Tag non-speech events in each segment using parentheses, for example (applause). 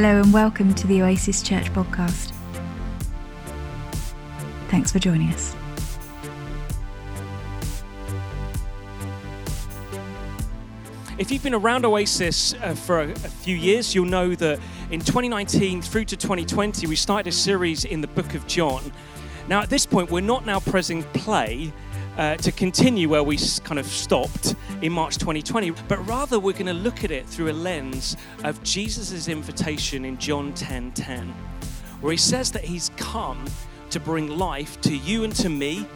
Hello and welcome to the Oasis Church podcast. Thanks for joining us. If you've been around Oasis uh, for a, a, few years, you'll know that in 2019 through to 2020, we started a series in the book of John. Now, at this point, we're not now pressing play uh, to continue where we kind of stopped in March 2020, but rather we're going to look at it through a lens of Jesus' invitation in John 10 10, where he says that he's come to bring life to you and to me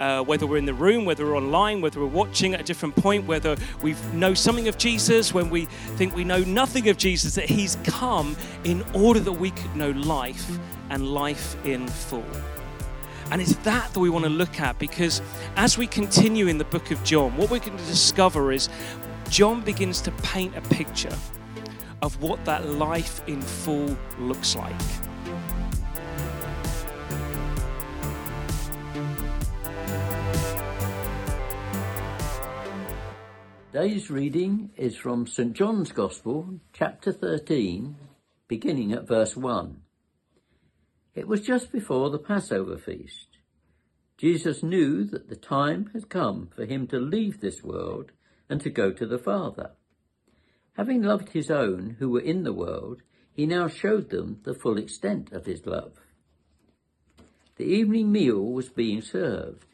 uh, whether we're in the room, whether we're online, whether we're watching at a different point, whether we know something of Jesus, when we think we know nothing of Jesus, that He's come in order that we could know life and life in full. And it's that that we want to look at because as we continue in the book of John, what we're going to discover is John begins to paint a picture of what that life in full looks like. Today's reading is from St. John's Gospel, chapter 13, beginning at verse 1. It was just before the Passover feast. Jesus knew that the time had come for him to leave this world and to go to the Father. Having loved his own who were in the world, he now showed them the full extent of his love. The evening meal was being served,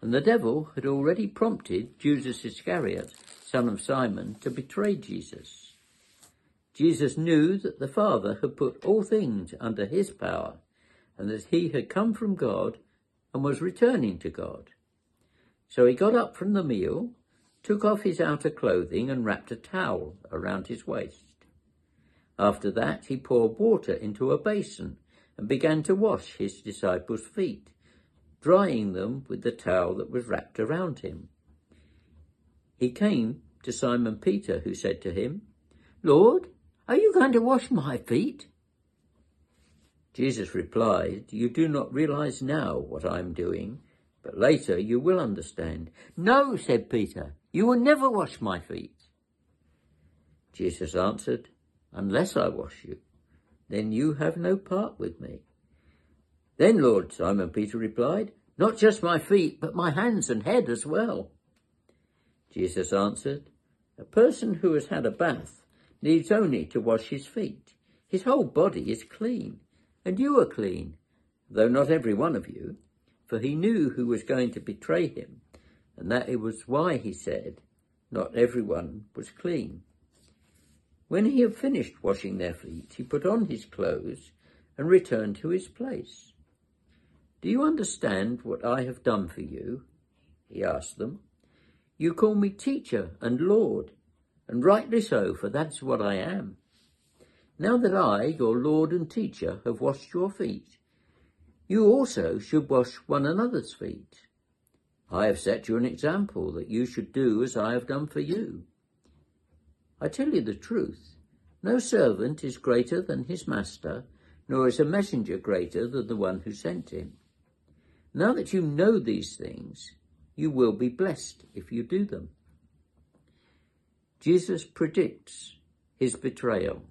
and the devil had already prompted Judas Iscariot son of Simon, to betray Jesus. Jesus knew that the Father had put all things under his power, and that he had come from God and was returning to God. So he got up from the meal, took off his outer clothing, and wrapped a towel around his waist. After that, he poured water into a basin and began to wash his disciples' feet, drying them with the towel that was wrapped around him. He came to Simon Peter, who said to him, Lord, are you going to wash my feet? Jesus replied, You do not realize now what I am doing, but later you will understand. No, said Peter, you will never wash my feet. Jesus answered, Unless I wash you, then you have no part with me. Then Lord Simon Peter replied, Not just my feet, but my hands and head as well. Jesus answered, A person who has had a bath needs only to wash his feet. His whole body is clean, and you are clean, though not every one of you. For he knew who was going to betray him, and that it was why he said, Not every one was clean. When he had finished washing their feet, he put on his clothes and returned to his place. Do you understand what I have done for you? He asked them. You call me teacher and Lord, and rightly so, for that's what I am. Now that I, your Lord and teacher, have washed your feet, you also should wash one another's feet. I have set you an example that you should do as I have done for you. I tell you the truth, no servant is greater than his master, nor is a messenger greater than the one who sent him. Now that you know these things, you will be blessed if you do them. Jesus predicts his betrayal.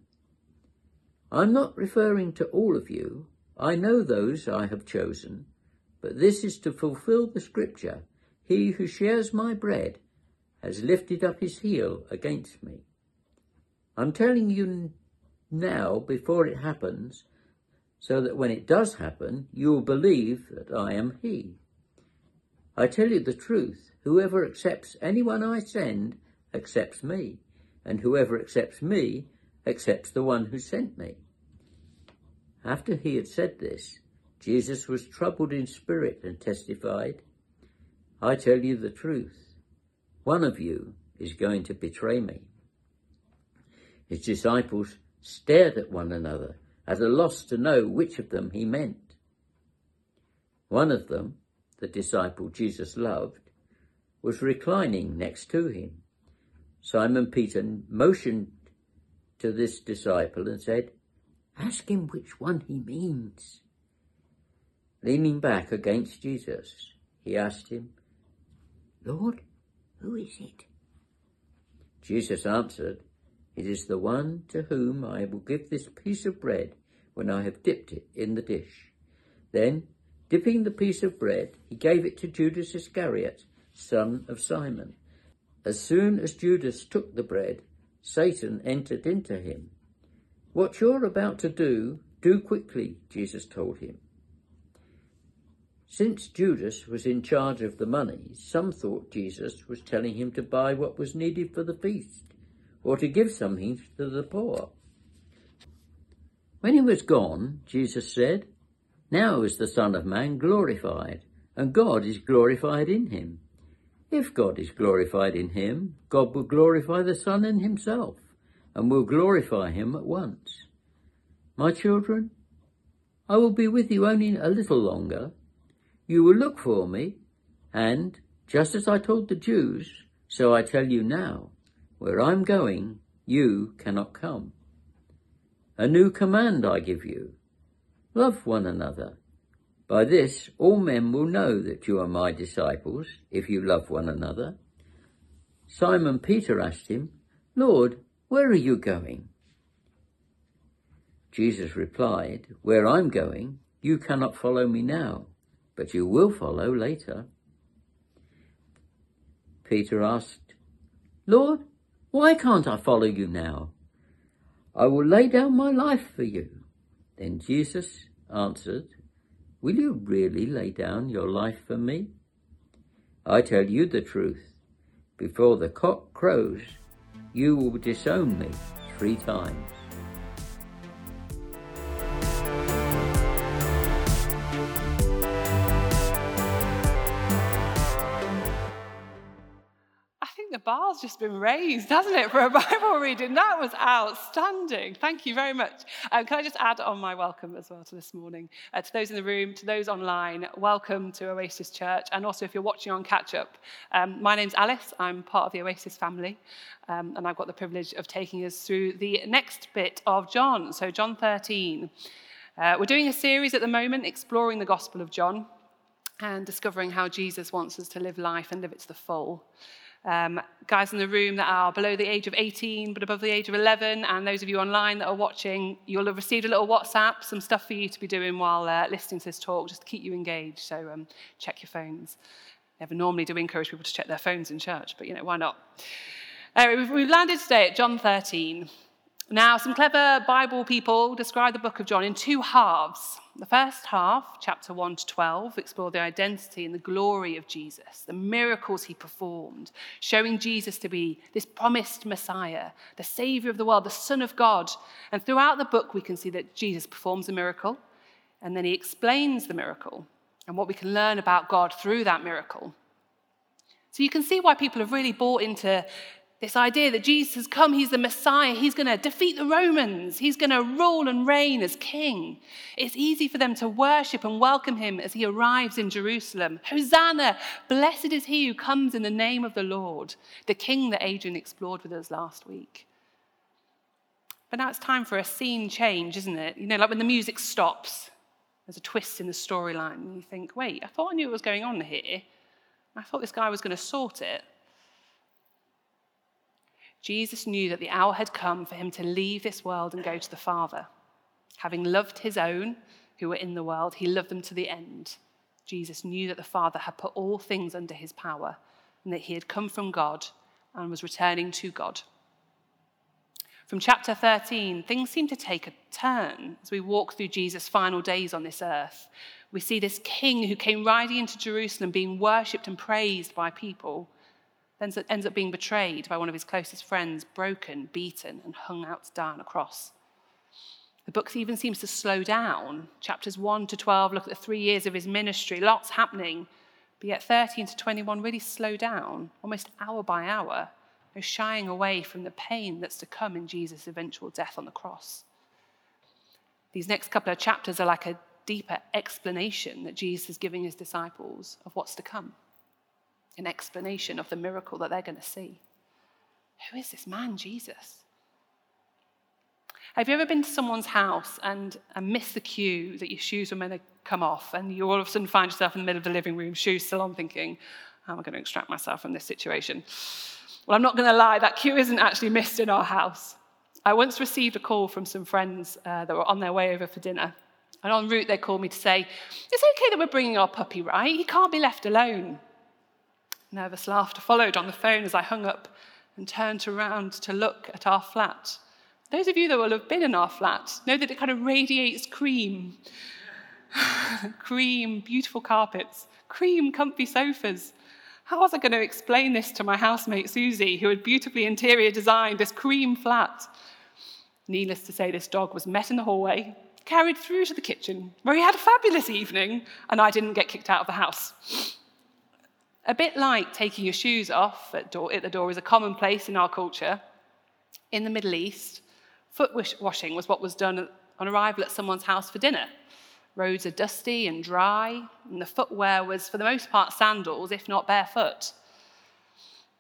I'm not referring to all of you. I know those I have chosen, but this is to fulfill the scripture. He who shares my bread has lifted up his heel against me. I'm telling you now before it happens, so that when it does happen, you will believe that I am he. I tell you the truth, whoever accepts anyone I send accepts me, and whoever accepts me accepts the one who sent me. After he had said this, Jesus was troubled in spirit and testified, I tell you the truth, one of you is going to betray me. His disciples stared at one another, at a loss to know which of them he meant. One of them, the disciple Jesus loved, was reclining next to him. Simon Peter motioned to this disciple and said, Ask him which one he means. Leaning back against Jesus, he asked him, Lord, who is it? Jesus answered, It is the one to whom I will give this piece of bread when I have dipped it in the dish. Then, dipping the piece of bread, he gave it to Judas Iscariot, son of Simon. As soon as Judas took the bread, Satan entered into him. What you're about to do, do quickly, Jesus told him. Since Judas was in charge of the money, some thought Jesus was telling him to buy what was needed for the feast, or to give something to the poor. When he was gone, Jesus said, Now is the Son of Man glorified, and God is glorified in him. If God is glorified in him, God will glorify the Son in himself, and will glorify him at once. My children, I will be with you only a little longer. You will look for me, and, just as I told the Jews, so I tell you now, where I'm going, you cannot come. A new command I give you. Love one another. By this all men will know that you are my disciples, if you love one another. Simon Peter asked him, Lord, where are you going? Jesus replied, Where I'm going, you cannot follow me now, but you will follow later. Peter asked, Lord, why can't I follow you now? I will lay down my life for you. Then Jesus answered, Will you really lay down your life for me? I tell you the truth. Before the cock crows, you will disown me three times. The bar's just been raised, hasn't it, for a (laughs) Bible reading? That was outstanding. Thank you very much. Um, can I just add on my welcome as well to this morning? Uh, to those in the room, to those online, welcome to Oasis Church. And also, if you're watching on catch up, um, my name's Alice. I'm part of the Oasis family. Um, and I've got the privilege of taking us through the next bit of John. So, John 13. Uh, we're doing a series at the moment exploring the Gospel of John and discovering how Jesus wants us to live life and live it to the full um, guys in the room that are below the age of 18 but above the age of 11, and those of you online that are watching, you'll have received a little WhatsApp, some stuff for you to be doing while uh, listening to this talk, just to keep you engaged. So um, check your phones. Never normally do encourage people to check their phones in church, but you know, why not? Anyway, we've, we've landed today at John 13. Now, some clever Bible people describe the book of John in two halves. The first half, chapter 1 to 12, explore the identity and the glory of Jesus, the miracles he performed, showing Jesus to be this promised Messiah, the Savior of the world, the Son of God. And throughout the book, we can see that Jesus performs a miracle, and then he explains the miracle and what we can learn about God through that miracle. So you can see why people have really bought into this idea that Jesus has come, he's the Messiah, he's going to defeat the Romans, he's going to rule and reign as king. It's easy for them to worship and welcome him as he arrives in Jerusalem. Hosanna! Blessed is he who comes in the name of the Lord, the king that Adrian explored with us last week. But now it's time for a scene change, isn't it? You know, like when the music stops, there's a twist in the storyline, and you think, wait, I thought I knew what was going on here. I thought this guy was going to sort it. Jesus knew that the hour had come for him to leave this world and go to the Father. Having loved his own who were in the world, he loved them to the end. Jesus knew that the Father had put all things under his power and that he had come from God and was returning to God. From chapter 13, things seem to take a turn as we walk through Jesus' final days on this earth. We see this king who came riding into Jerusalem being worshipped and praised by people then ends up being betrayed by one of his closest friends, broken, beaten, and hung out to die on a cross. The book even seems to slow down. Chapters 1 to 12 look at the three years of his ministry, lots happening, but yet 13 to 21 really slow down, almost hour by hour, no shying away from the pain that's to come in Jesus' eventual death on the cross. These next couple of chapters are like a deeper explanation that Jesus is giving his disciples of what's to come an explanation of the miracle that they're going to see. Who is this man, Jesus? Have you ever been to someone's house and, and missed the cue that your shoes were meant to come off, and you all of a sudden find yourself in the middle of the living room, shoes still on, thinking, How am I going to extract myself from this situation? Well, I'm not going to lie, that cue isn't actually missed in our house. I once received a call from some friends uh, that were on their way over for dinner. And en route, they called me to say, It's okay that we're bringing our puppy, right? He can't be left alone. Nervous laughter followed on the phone as I hung up and turned around to look at our flat. Those of you that will have been in our flat know that it kind of radiates cream. (sighs) cream, beautiful carpets, cream, comfy sofas. How was I going to explain this to my housemate Susie, who had beautifully interior designed this cream flat? Needless to say, this dog was met in the hallway, carried through to the kitchen, where he had a fabulous evening, and I didn't get kicked out of the house. A bit like taking your shoes off at, door, at the door is a commonplace in our culture. In the Middle East, foot washing was what was done on arrival at someone's house for dinner. Roads are dusty and dry, and the footwear was, for the most part, sandals, if not barefoot.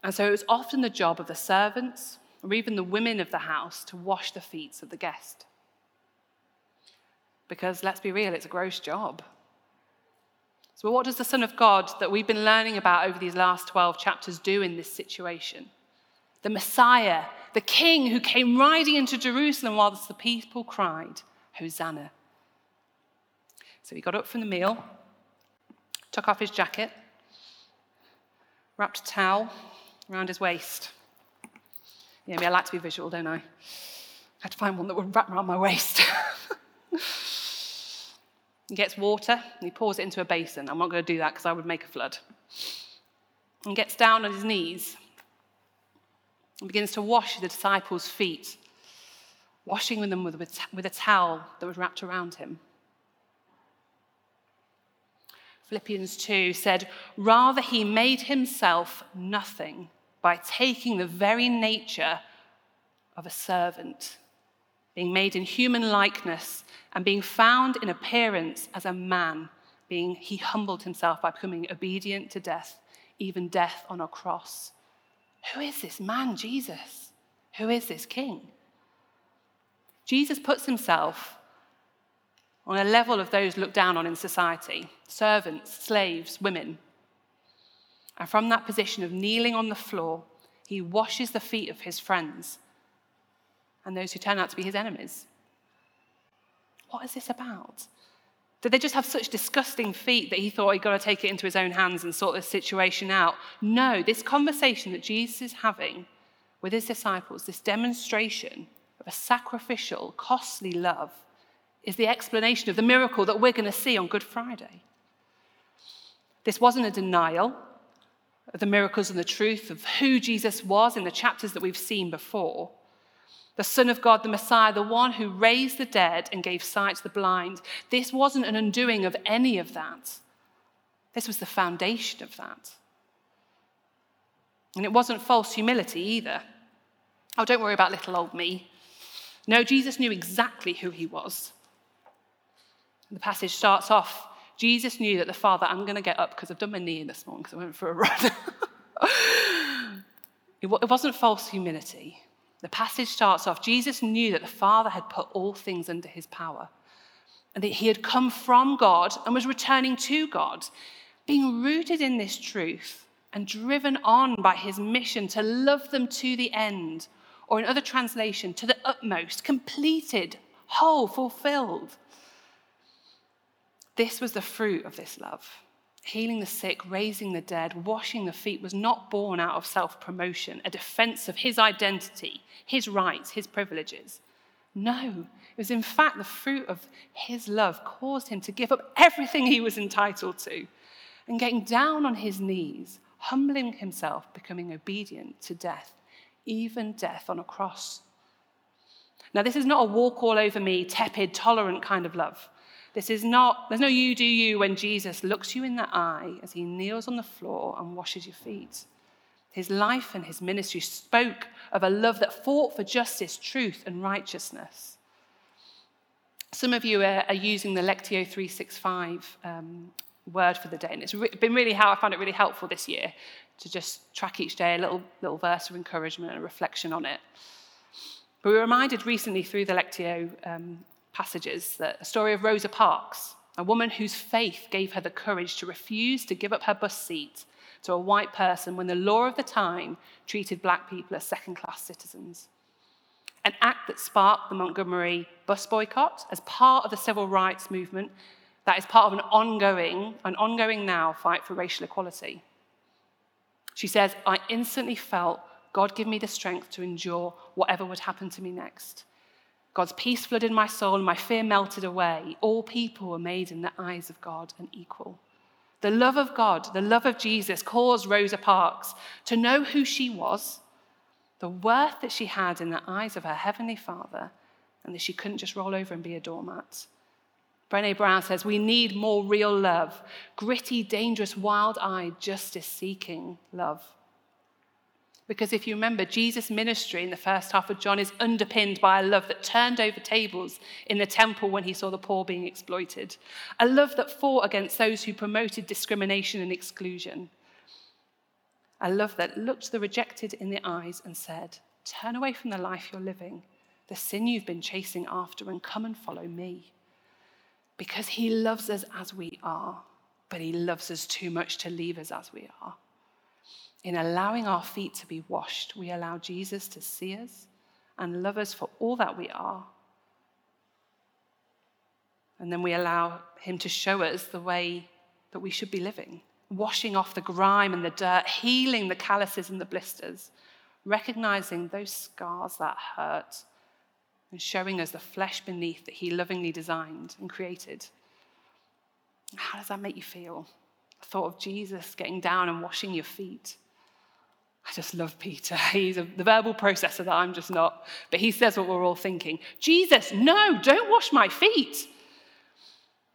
And so it was often the job of the servants, or even the women of the house, to wash the feet of the guest. Because let's be real, it's a gross job. So, what does the Son of God that we've been learning about over these last 12 chapters do in this situation? The Messiah, the King who came riding into Jerusalem whilst the people cried, Hosanna. So he got up from the meal, took off his jacket, wrapped a towel around his waist. Yeah, me, I like to be visual, don't I? I had to find one that would wrap around my waist. (laughs) He gets water and he pours it into a basin. I'm not going to do that because I would make a flood. And gets down on his knees and begins to wash the disciples' feet, washing them with, with a towel that was wrapped around him. Philippians 2 said, Rather, he made himself nothing by taking the very nature of a servant being made in human likeness, and being found in appearance as a man, being he humbled himself by becoming obedient to death, even death on a cross. Who is this man, Jesus? Who is this king? Jesus puts himself on a level of those looked down on in society servants, slaves, women. And from that position of kneeling on the floor, he washes the feet of his friends and those who turn out to be his enemies. What is this about? Did they just have such disgusting feet that he thought he'd got to take it into his own hands and sort this situation out? No, this conversation that Jesus is having with his disciples, this demonstration of a sacrificial, costly love, is the explanation of the miracle that we're going to see on Good Friday. This wasn't a denial of the miracles and the truth of who Jesus was in the chapters that we've seen before the Son of God, the Messiah, the one who raised the dead and gave sight to the blind. This wasn't an undoing of any of that. This was the foundation of that. And it wasn't false humility either. Oh, don't worry about little old me. No, Jesus knew exactly who he was. The passage starts off Jesus knew that the Father, I'm going to get up because I've done my knee in this morning because I went for a (laughs) run. it wasn't false humility. The passage starts off Jesus knew that the Father had put all things under his power and that he had come from God and was returning to God, being rooted in this truth and driven on by his mission to love them to the end, or in other translation, to the utmost, completed, whole, fulfilled. This was the fruit of this love healing the sick, raising the dead, washing the feet was not born out of self promotion, a defense of his identity, his rights, his privileges. No, it was in fact the fruit of his love caused him to give up everything he was entitled to and getting down on his knees, humbling himself, becoming obedient to death, even death on a cross. Now, this is not a walk all over me, tepid, tolerant kind of love. This is not, there's no you do you when Jesus looks you in the eye as he kneels on the floor and washes your feet. His life and his ministry spoke of a love that fought for justice, truth, and righteousness. Some of you are, are using the Lectio 365 um, word for the day, and it's re- been really how I found it really helpful this year to just track each day a little, little verse of encouragement and reflection on it. But we were reminded recently through the Lectio um, passages that a story of Rosa Parks, a woman whose faith gave her the courage to refuse to give up her bus seat to a white person when the law of the time treated black people as second class citizens. an act that sparked the Montgomery bus boycott as part of the civil rights movement that is part of an ongoing, an ongoing now fight for racial equality. She says, I instantly felt God give me the strength to endure whatever would happen to me next. God's peace flooded my soul and my fear melted away. All people were made in the eyes of God and equal. The love of God, the love of Jesus caused Rosa Parks to know who she was, the worth that she had in the eyes of her Heavenly Father, and that she couldn't just roll over and be a doormat. Brene Brown says, We need more real love, gritty, dangerous, wild eyed, justice seeking love. Because if you remember, Jesus' ministry in the first half of John is underpinned by a love that turned over tables in the temple when he saw the poor being exploited, a love that fought against those who promoted discrimination and exclusion, a love that looked the rejected in the eyes and said, Turn away from the life you're living, the sin you've been chasing after, and come and follow me. Because he loves us as we are, but he loves us too much to leave us as we are. In allowing our feet to be washed, we allow Jesus to see us and love us for all that we are. And then we allow him to show us the way that we should be living, washing off the grime and the dirt, healing the calluses and the blisters, recognizing those scars that hurt, and showing us the flesh beneath that he lovingly designed and created. How does that make you feel? The thought of Jesus getting down and washing your feet. I just love Peter. (laughs) He's a, the verbal processor that I'm just not. But he says what we're all thinking Jesus, no, don't wash my feet.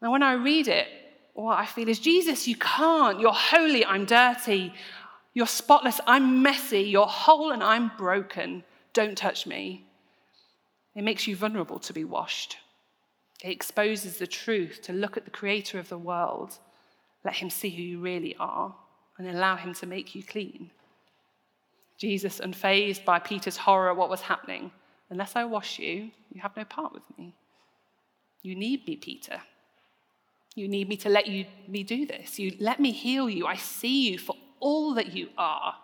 Now, when I read it, what I feel is Jesus, you can't. You're holy, I'm dirty. You're spotless, I'm messy. You're whole, and I'm broken. Don't touch me. It makes you vulnerable to be washed. It exposes the truth to look at the creator of the world, let him see who you really are, and allow him to make you clean. Jesus, unfazed by Peter's horror at what was happening, unless I wash you, you have no part with me. You need me, Peter. You need me to let you me do this. You let me heal you. I see you for all that you are.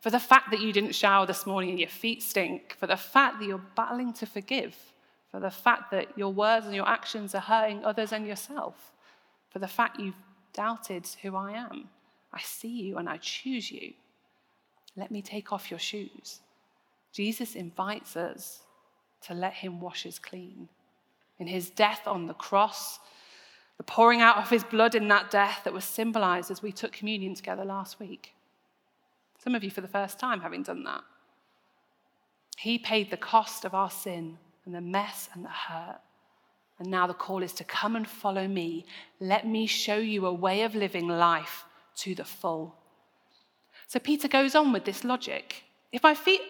For the fact that you didn't shower this morning and your feet stink, for the fact that you're battling to forgive, for the fact that your words and your actions are hurting others and yourself, for the fact you've doubted who I am. I see you and I choose you. Let me take off your shoes. Jesus invites us to let him wash us clean. In his death on the cross, the pouring out of his blood in that death that was symbolized as we took communion together last week. Some of you, for the first time, having done that. He paid the cost of our sin and the mess and the hurt. And now the call is to come and follow me. Let me show you a way of living life to the full. So Peter goes on with this logic. If my feet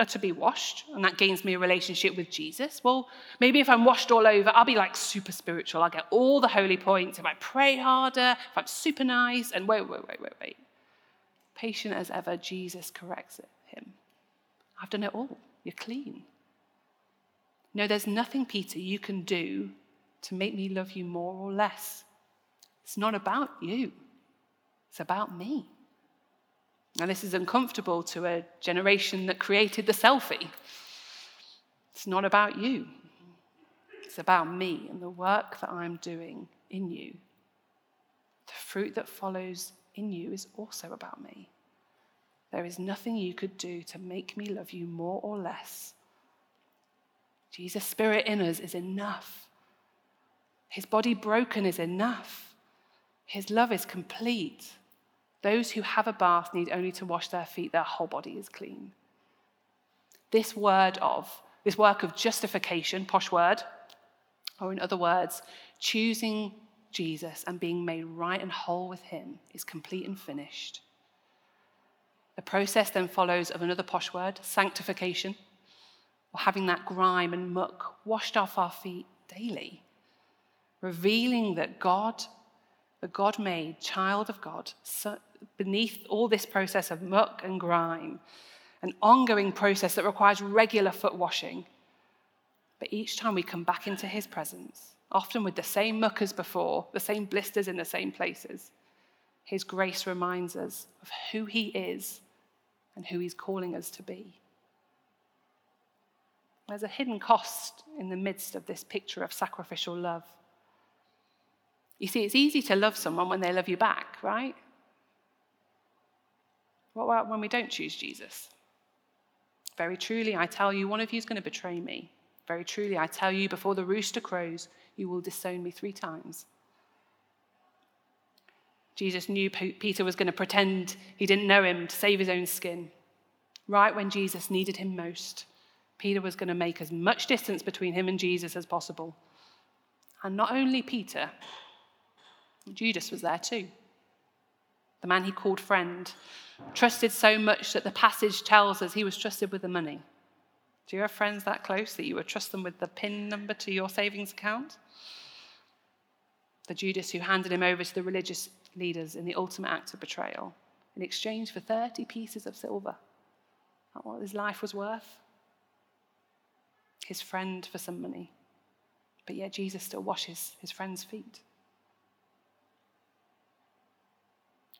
are to be washed, and that gains me a relationship with Jesus, well, maybe if I'm washed all over, I'll be like super spiritual. I'll get all the holy points. If I pray harder, if I'm super nice, and wait, wait, wait, wait, wait. Patient as ever, Jesus corrects him. I've done it all. You're clean. No, there's nothing, Peter, you can do to make me love you more or less. It's not about you, it's about me. Now, this is uncomfortable to a generation that created the selfie. It's not about you, it's about me and the work that I'm doing in you. The fruit that follows in you is also about me. There is nothing you could do to make me love you more or less. Jesus' spirit in us is enough. His body broken is enough. His love is complete. Those who have a bath need only to wash their feet, their whole body is clean. This word of, this work of justification, posh word, or in other words, choosing Jesus and being made right and whole with him is complete and finished. The process then follows of another posh word, sanctification, or having that grime and muck washed off our feet daily, revealing that God, the God made child of God, beneath all this process of muck and grime, an ongoing process that requires regular foot washing. But each time we come back into his presence, often with the same muck as before, the same blisters in the same places, his grace reminds us of who he is and who he's calling us to be. There's a hidden cost in the midst of this picture of sacrificial love. You see, it's easy to love someone when they love you back, right? What about when we don't choose Jesus? Very truly, I tell you, one of you is going to betray me. Very truly, I tell you, before the rooster crows, you will disown me three times. Jesus knew Peter was going to pretend he didn't know him to save his own skin. Right when Jesus needed him most, Peter was going to make as much distance between him and Jesus as possible. And not only Peter, Judas was there too. The man he called friend, trusted so much that the passage tells us he was trusted with the money. Do you have friends that close that you would trust them with the PIN number to your savings account? The Judas who handed him over to the religious leaders in the ultimate act of betrayal in exchange for 30 pieces of silver. Not what his life was worth. His friend for some money. But yet Jesus still washes his friend's feet.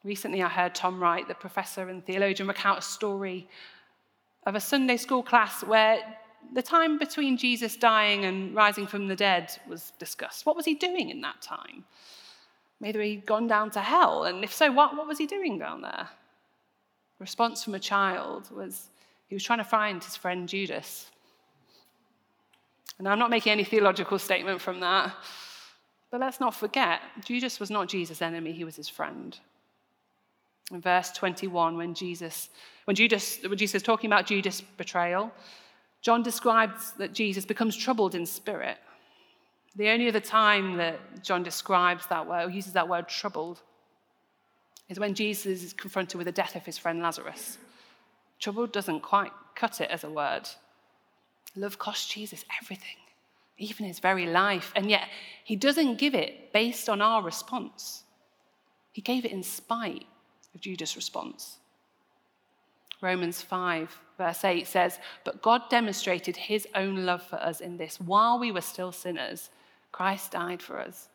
Recently, I heard Tom Wright, the professor and theologian, recount a story of a Sunday school class where the time between Jesus dying and rising from the dead was discussed. What was he doing in that time? Maybe he'd gone down to hell, and if so, what, what was he doing down there? The response from a child was he was trying to find his friend Judas. And I'm not making any theological statement from that, but let's not forget Judas was not Jesus' enemy, he was his friend. In verse 21, when Jesus, when Judas, when Jesus is talking about Judas' betrayal, John describes that Jesus becomes troubled in spirit. The only other time that John describes that word, uses that word troubled, is when Jesus is confronted with the death of his friend Lazarus. Troubled doesn't quite cut it as a word. Love cost Jesus everything, even his very life, and yet he doesn't give it based on our response. He gave it in spite of Judas' response. Romans 5, verse 8 says, But God demonstrated his own love for us in this while we were still sinners, Christ died for us.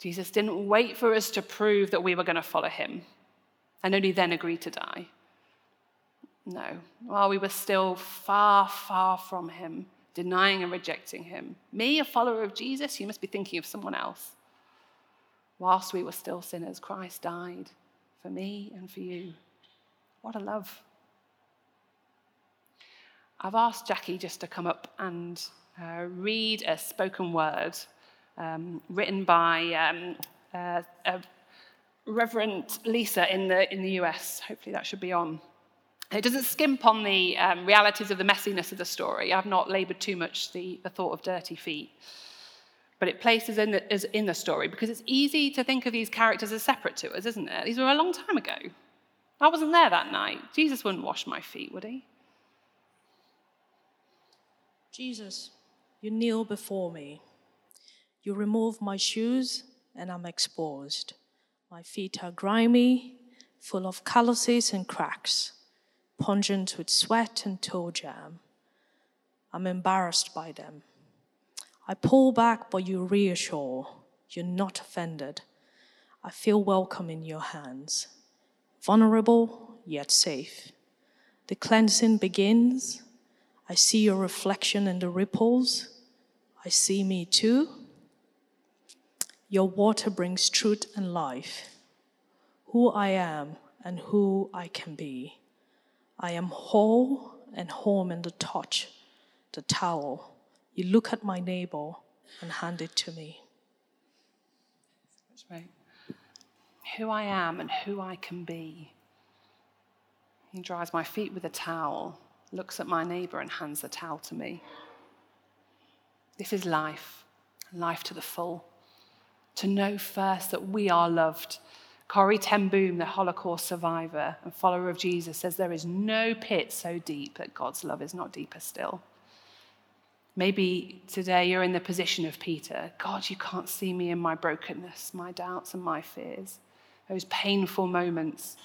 Jesus didn't wait for us to prove that we were going to follow him and only then agree to die. No, while we were still far, far from him, denying and rejecting him. Me, a follower of Jesus, you must be thinking of someone else. Whilst we were still sinners, Christ died for me and for you. What a love. I've asked Jackie just to come up and uh, read a spoken word um, written by um, uh, Reverend Lisa in the, in the US. Hopefully, that should be on. It doesn't skimp on the um, realities of the messiness of the story. I've not labored too much the, the thought of dirty feet but it places in the, is in the story because it's easy to think of these characters as separate to us, isn't it? These were a long time ago. I wasn't there that night. Jesus wouldn't wash my feet, would he? Jesus, you kneel before me. You remove my shoes, and I'm exposed. My feet are grimy, full of calluses and cracks, pungent with sweat and toe jam. I'm embarrassed by them. I pull back, but you reassure. You're not offended. I feel welcome in your hands. Vulnerable, yet safe. The cleansing begins. I see your reflection in the ripples. I see me too. Your water brings truth and life. Who I am and who I can be. I am whole and home in the touch, the towel you look at my neighbor and hand it to me. That's right. Who I am and who I can be. He dries my feet with a towel, looks at my neighbor and hands the towel to me. This is life, life to the full. To know first that we are loved. Corrie ten Boom, the Holocaust survivor and follower of Jesus, says there is no pit so deep that God's love is not deeper still. Maybe today you're in the position of Peter. God, you can't see me in my brokenness, my doubts, and my fears. Those painful moments.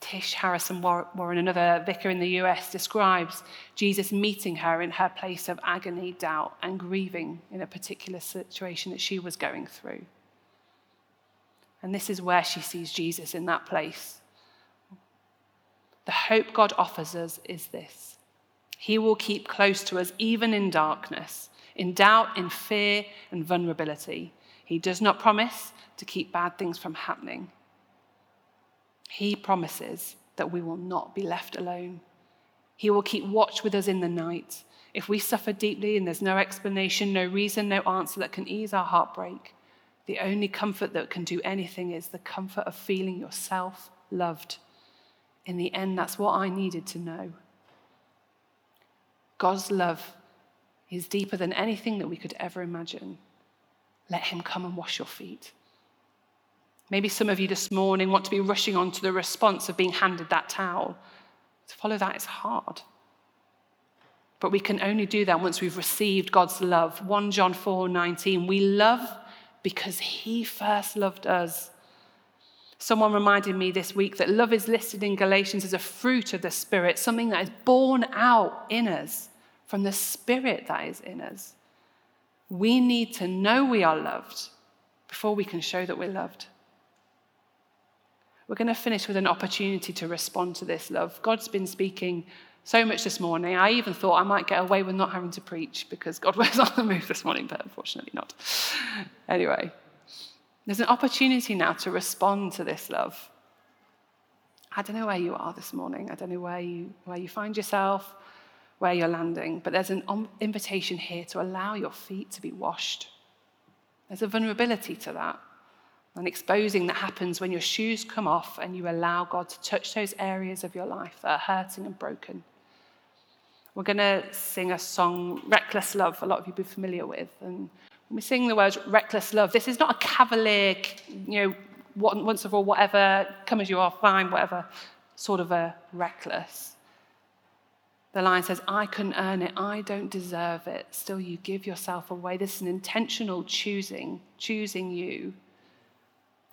Tish Harrison Warren, another vicar in the US, describes Jesus meeting her in her place of agony, doubt, and grieving in a particular situation that she was going through. And this is where she sees Jesus in that place. The hope God offers us is this He will keep close to us even in darkness, in doubt, in fear, and vulnerability. He does not promise to keep bad things from happening. He promises that we will not be left alone. He will keep watch with us in the night. If we suffer deeply and there's no explanation, no reason, no answer that can ease our heartbreak, the only comfort that can do anything is the comfort of feeling yourself loved. In the end, that's what I needed to know. God's love is deeper than anything that we could ever imagine. Let Him come and wash your feet. Maybe some of you this morning want to be rushing on to the response of being handed that towel. To follow that is hard. But we can only do that once we've received God's love. 1 John 4 19. We love because He first loved us. Someone reminded me this week that love is listed in Galatians as a fruit of the Spirit, something that is born out in us from the Spirit that is in us. We need to know we are loved before we can show that we're loved. We're going to finish with an opportunity to respond to this love. God's been speaking so much this morning. I even thought I might get away with not having to preach because God (laughs) was on the move this morning, but unfortunately not. Anyway, there's an opportunity now to respond to this love. I don't know where you are this morning. I don't know where you, where you find yourself, where you're landing, but there's an invitation here to allow your feet to be washed. There's a vulnerability to that an exposing that happens when your shoes come off and you allow God to touch those areas of your life that are hurting and broken. We're going to sing a song, Reckless Love, a lot of you will be familiar with. And we sing the words reckless love, this is not a cavalier, you know, once of all, whatever, come as you are, fine, whatever, sort of a reckless. The lion says, I couldn't earn it, I don't deserve it. Still, you give yourself away. This is an intentional choosing, choosing you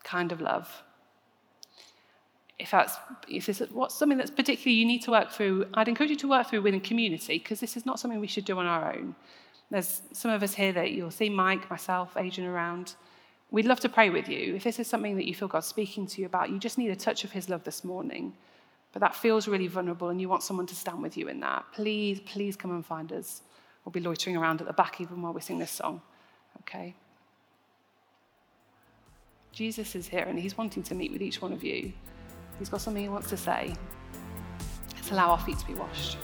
kind of love. If that's if this is what's something that's particularly you need to work through, I'd encourage you to work through within community because this is not something we should do on our own. There's some of us here that you'll see Mike, myself, Adrian around. We'd love to pray with you. If this is something that you feel God's speaking to you about, you just need a touch of His love this morning. But that feels really vulnerable and you want someone to stand with you in that. Please, please come and find us. We'll be loitering around at the back even while we sing this song. Okay? Jesus is here and he's wanting to meet with each one of you. He's got something he wants to say. Let's allow our feet to be washed.